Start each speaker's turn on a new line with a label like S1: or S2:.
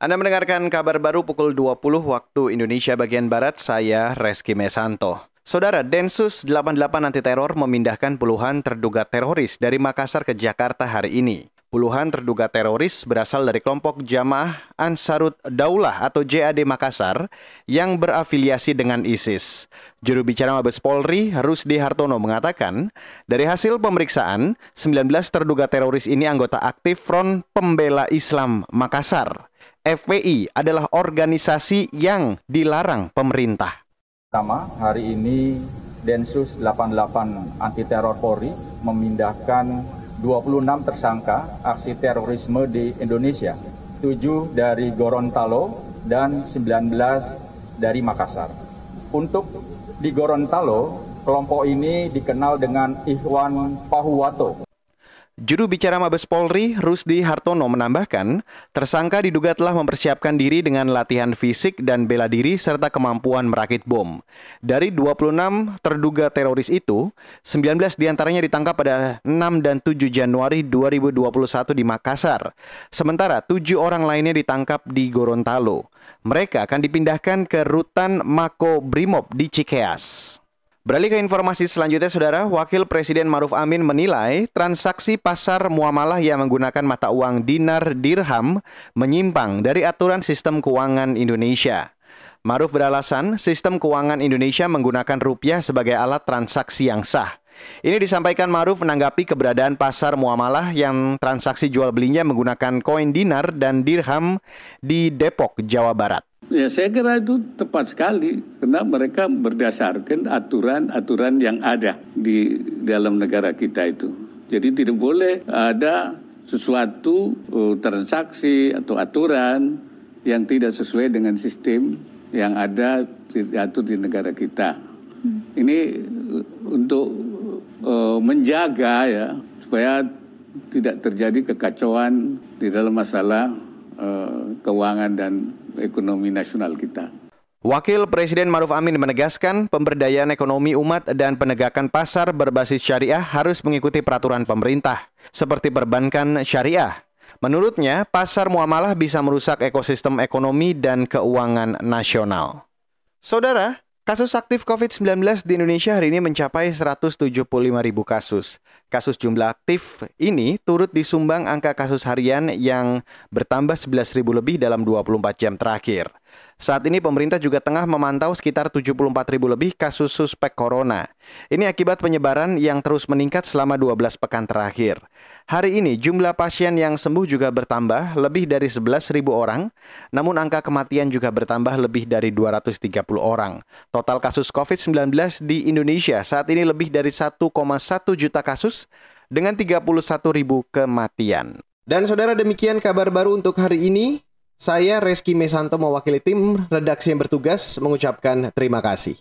S1: Anda mendengarkan kabar baru pukul 20 waktu Indonesia bagian Barat, saya Reski Mesanto. Saudara, Densus 88 anti teror memindahkan puluhan terduga teroris dari Makassar ke Jakarta hari ini. Puluhan terduga teroris berasal dari kelompok Jamaah Ansarut Daulah atau JAD Makassar yang berafiliasi dengan ISIS. Juru bicara Mabes Polri, Rusdi Hartono mengatakan, dari hasil pemeriksaan, 19 terduga teroris ini anggota aktif Front Pembela Islam Makassar. FPI adalah organisasi yang dilarang pemerintah.
S2: Pertama, hari ini Densus 88 Anti Teror Polri memindahkan 26 tersangka aksi terorisme di Indonesia, 7 dari Gorontalo dan 19 dari Makassar. Untuk di Gorontalo, kelompok ini dikenal dengan Ikhwan Pahuwato.
S1: Juru bicara Mabes Polri, Rusdi Hartono menambahkan, tersangka diduga telah mempersiapkan diri dengan latihan fisik dan bela diri serta kemampuan merakit bom. Dari 26 terduga teroris itu, 19 di antaranya ditangkap pada 6 dan 7 Januari 2021 di Makassar. Sementara 7 orang lainnya ditangkap di Gorontalo. Mereka akan dipindahkan ke Rutan Mako Brimob di Cikeas. Beralih ke informasi selanjutnya, Saudara, Wakil Presiden Maruf Amin menilai transaksi pasar muamalah yang menggunakan mata uang dinar dirham menyimpang dari aturan sistem keuangan Indonesia. Maruf beralasan sistem keuangan Indonesia menggunakan rupiah sebagai alat transaksi yang sah. Ini disampaikan Maruf menanggapi keberadaan pasar muamalah yang transaksi jual belinya menggunakan koin dinar dan dirham di Depok, Jawa Barat.
S3: Ya saya kira itu tepat sekali karena mereka berdasarkan aturan-aturan yang ada di dalam negara kita itu. Jadi tidak boleh ada sesuatu uh, transaksi atau aturan yang tidak sesuai dengan sistem yang ada diatur di negara kita. Hmm. Ini uh, untuk uh, menjaga ya supaya tidak terjadi kekacauan di dalam masalah uh, keuangan dan ekonomi nasional kita.
S1: Wakil Presiden Maruf Amin menegaskan pemberdayaan ekonomi umat dan penegakan pasar berbasis syariah harus mengikuti peraturan pemerintah, seperti perbankan syariah. Menurutnya, pasar muamalah bisa merusak ekosistem ekonomi dan keuangan nasional. Saudara, Kasus aktif COVID-19 di Indonesia hari ini mencapai 175 ribu kasus. Kasus jumlah aktif ini turut disumbang angka kasus harian yang bertambah 11 ribu lebih dalam 24 jam terakhir. Saat ini pemerintah juga tengah memantau sekitar 74 ribu lebih kasus suspek corona. Ini akibat penyebaran yang terus meningkat selama 12 pekan terakhir. Hari ini jumlah pasien yang sembuh juga bertambah lebih dari 11 ribu orang, namun angka kematian juga bertambah lebih dari 230 orang. Total kasus COVID-19 di Indonesia saat ini lebih dari 1,1 juta kasus dengan 31 ribu kematian. Dan saudara demikian kabar baru untuk hari ini. Saya Reski Mesanto mewakili tim redaksi yang bertugas mengucapkan terima kasih.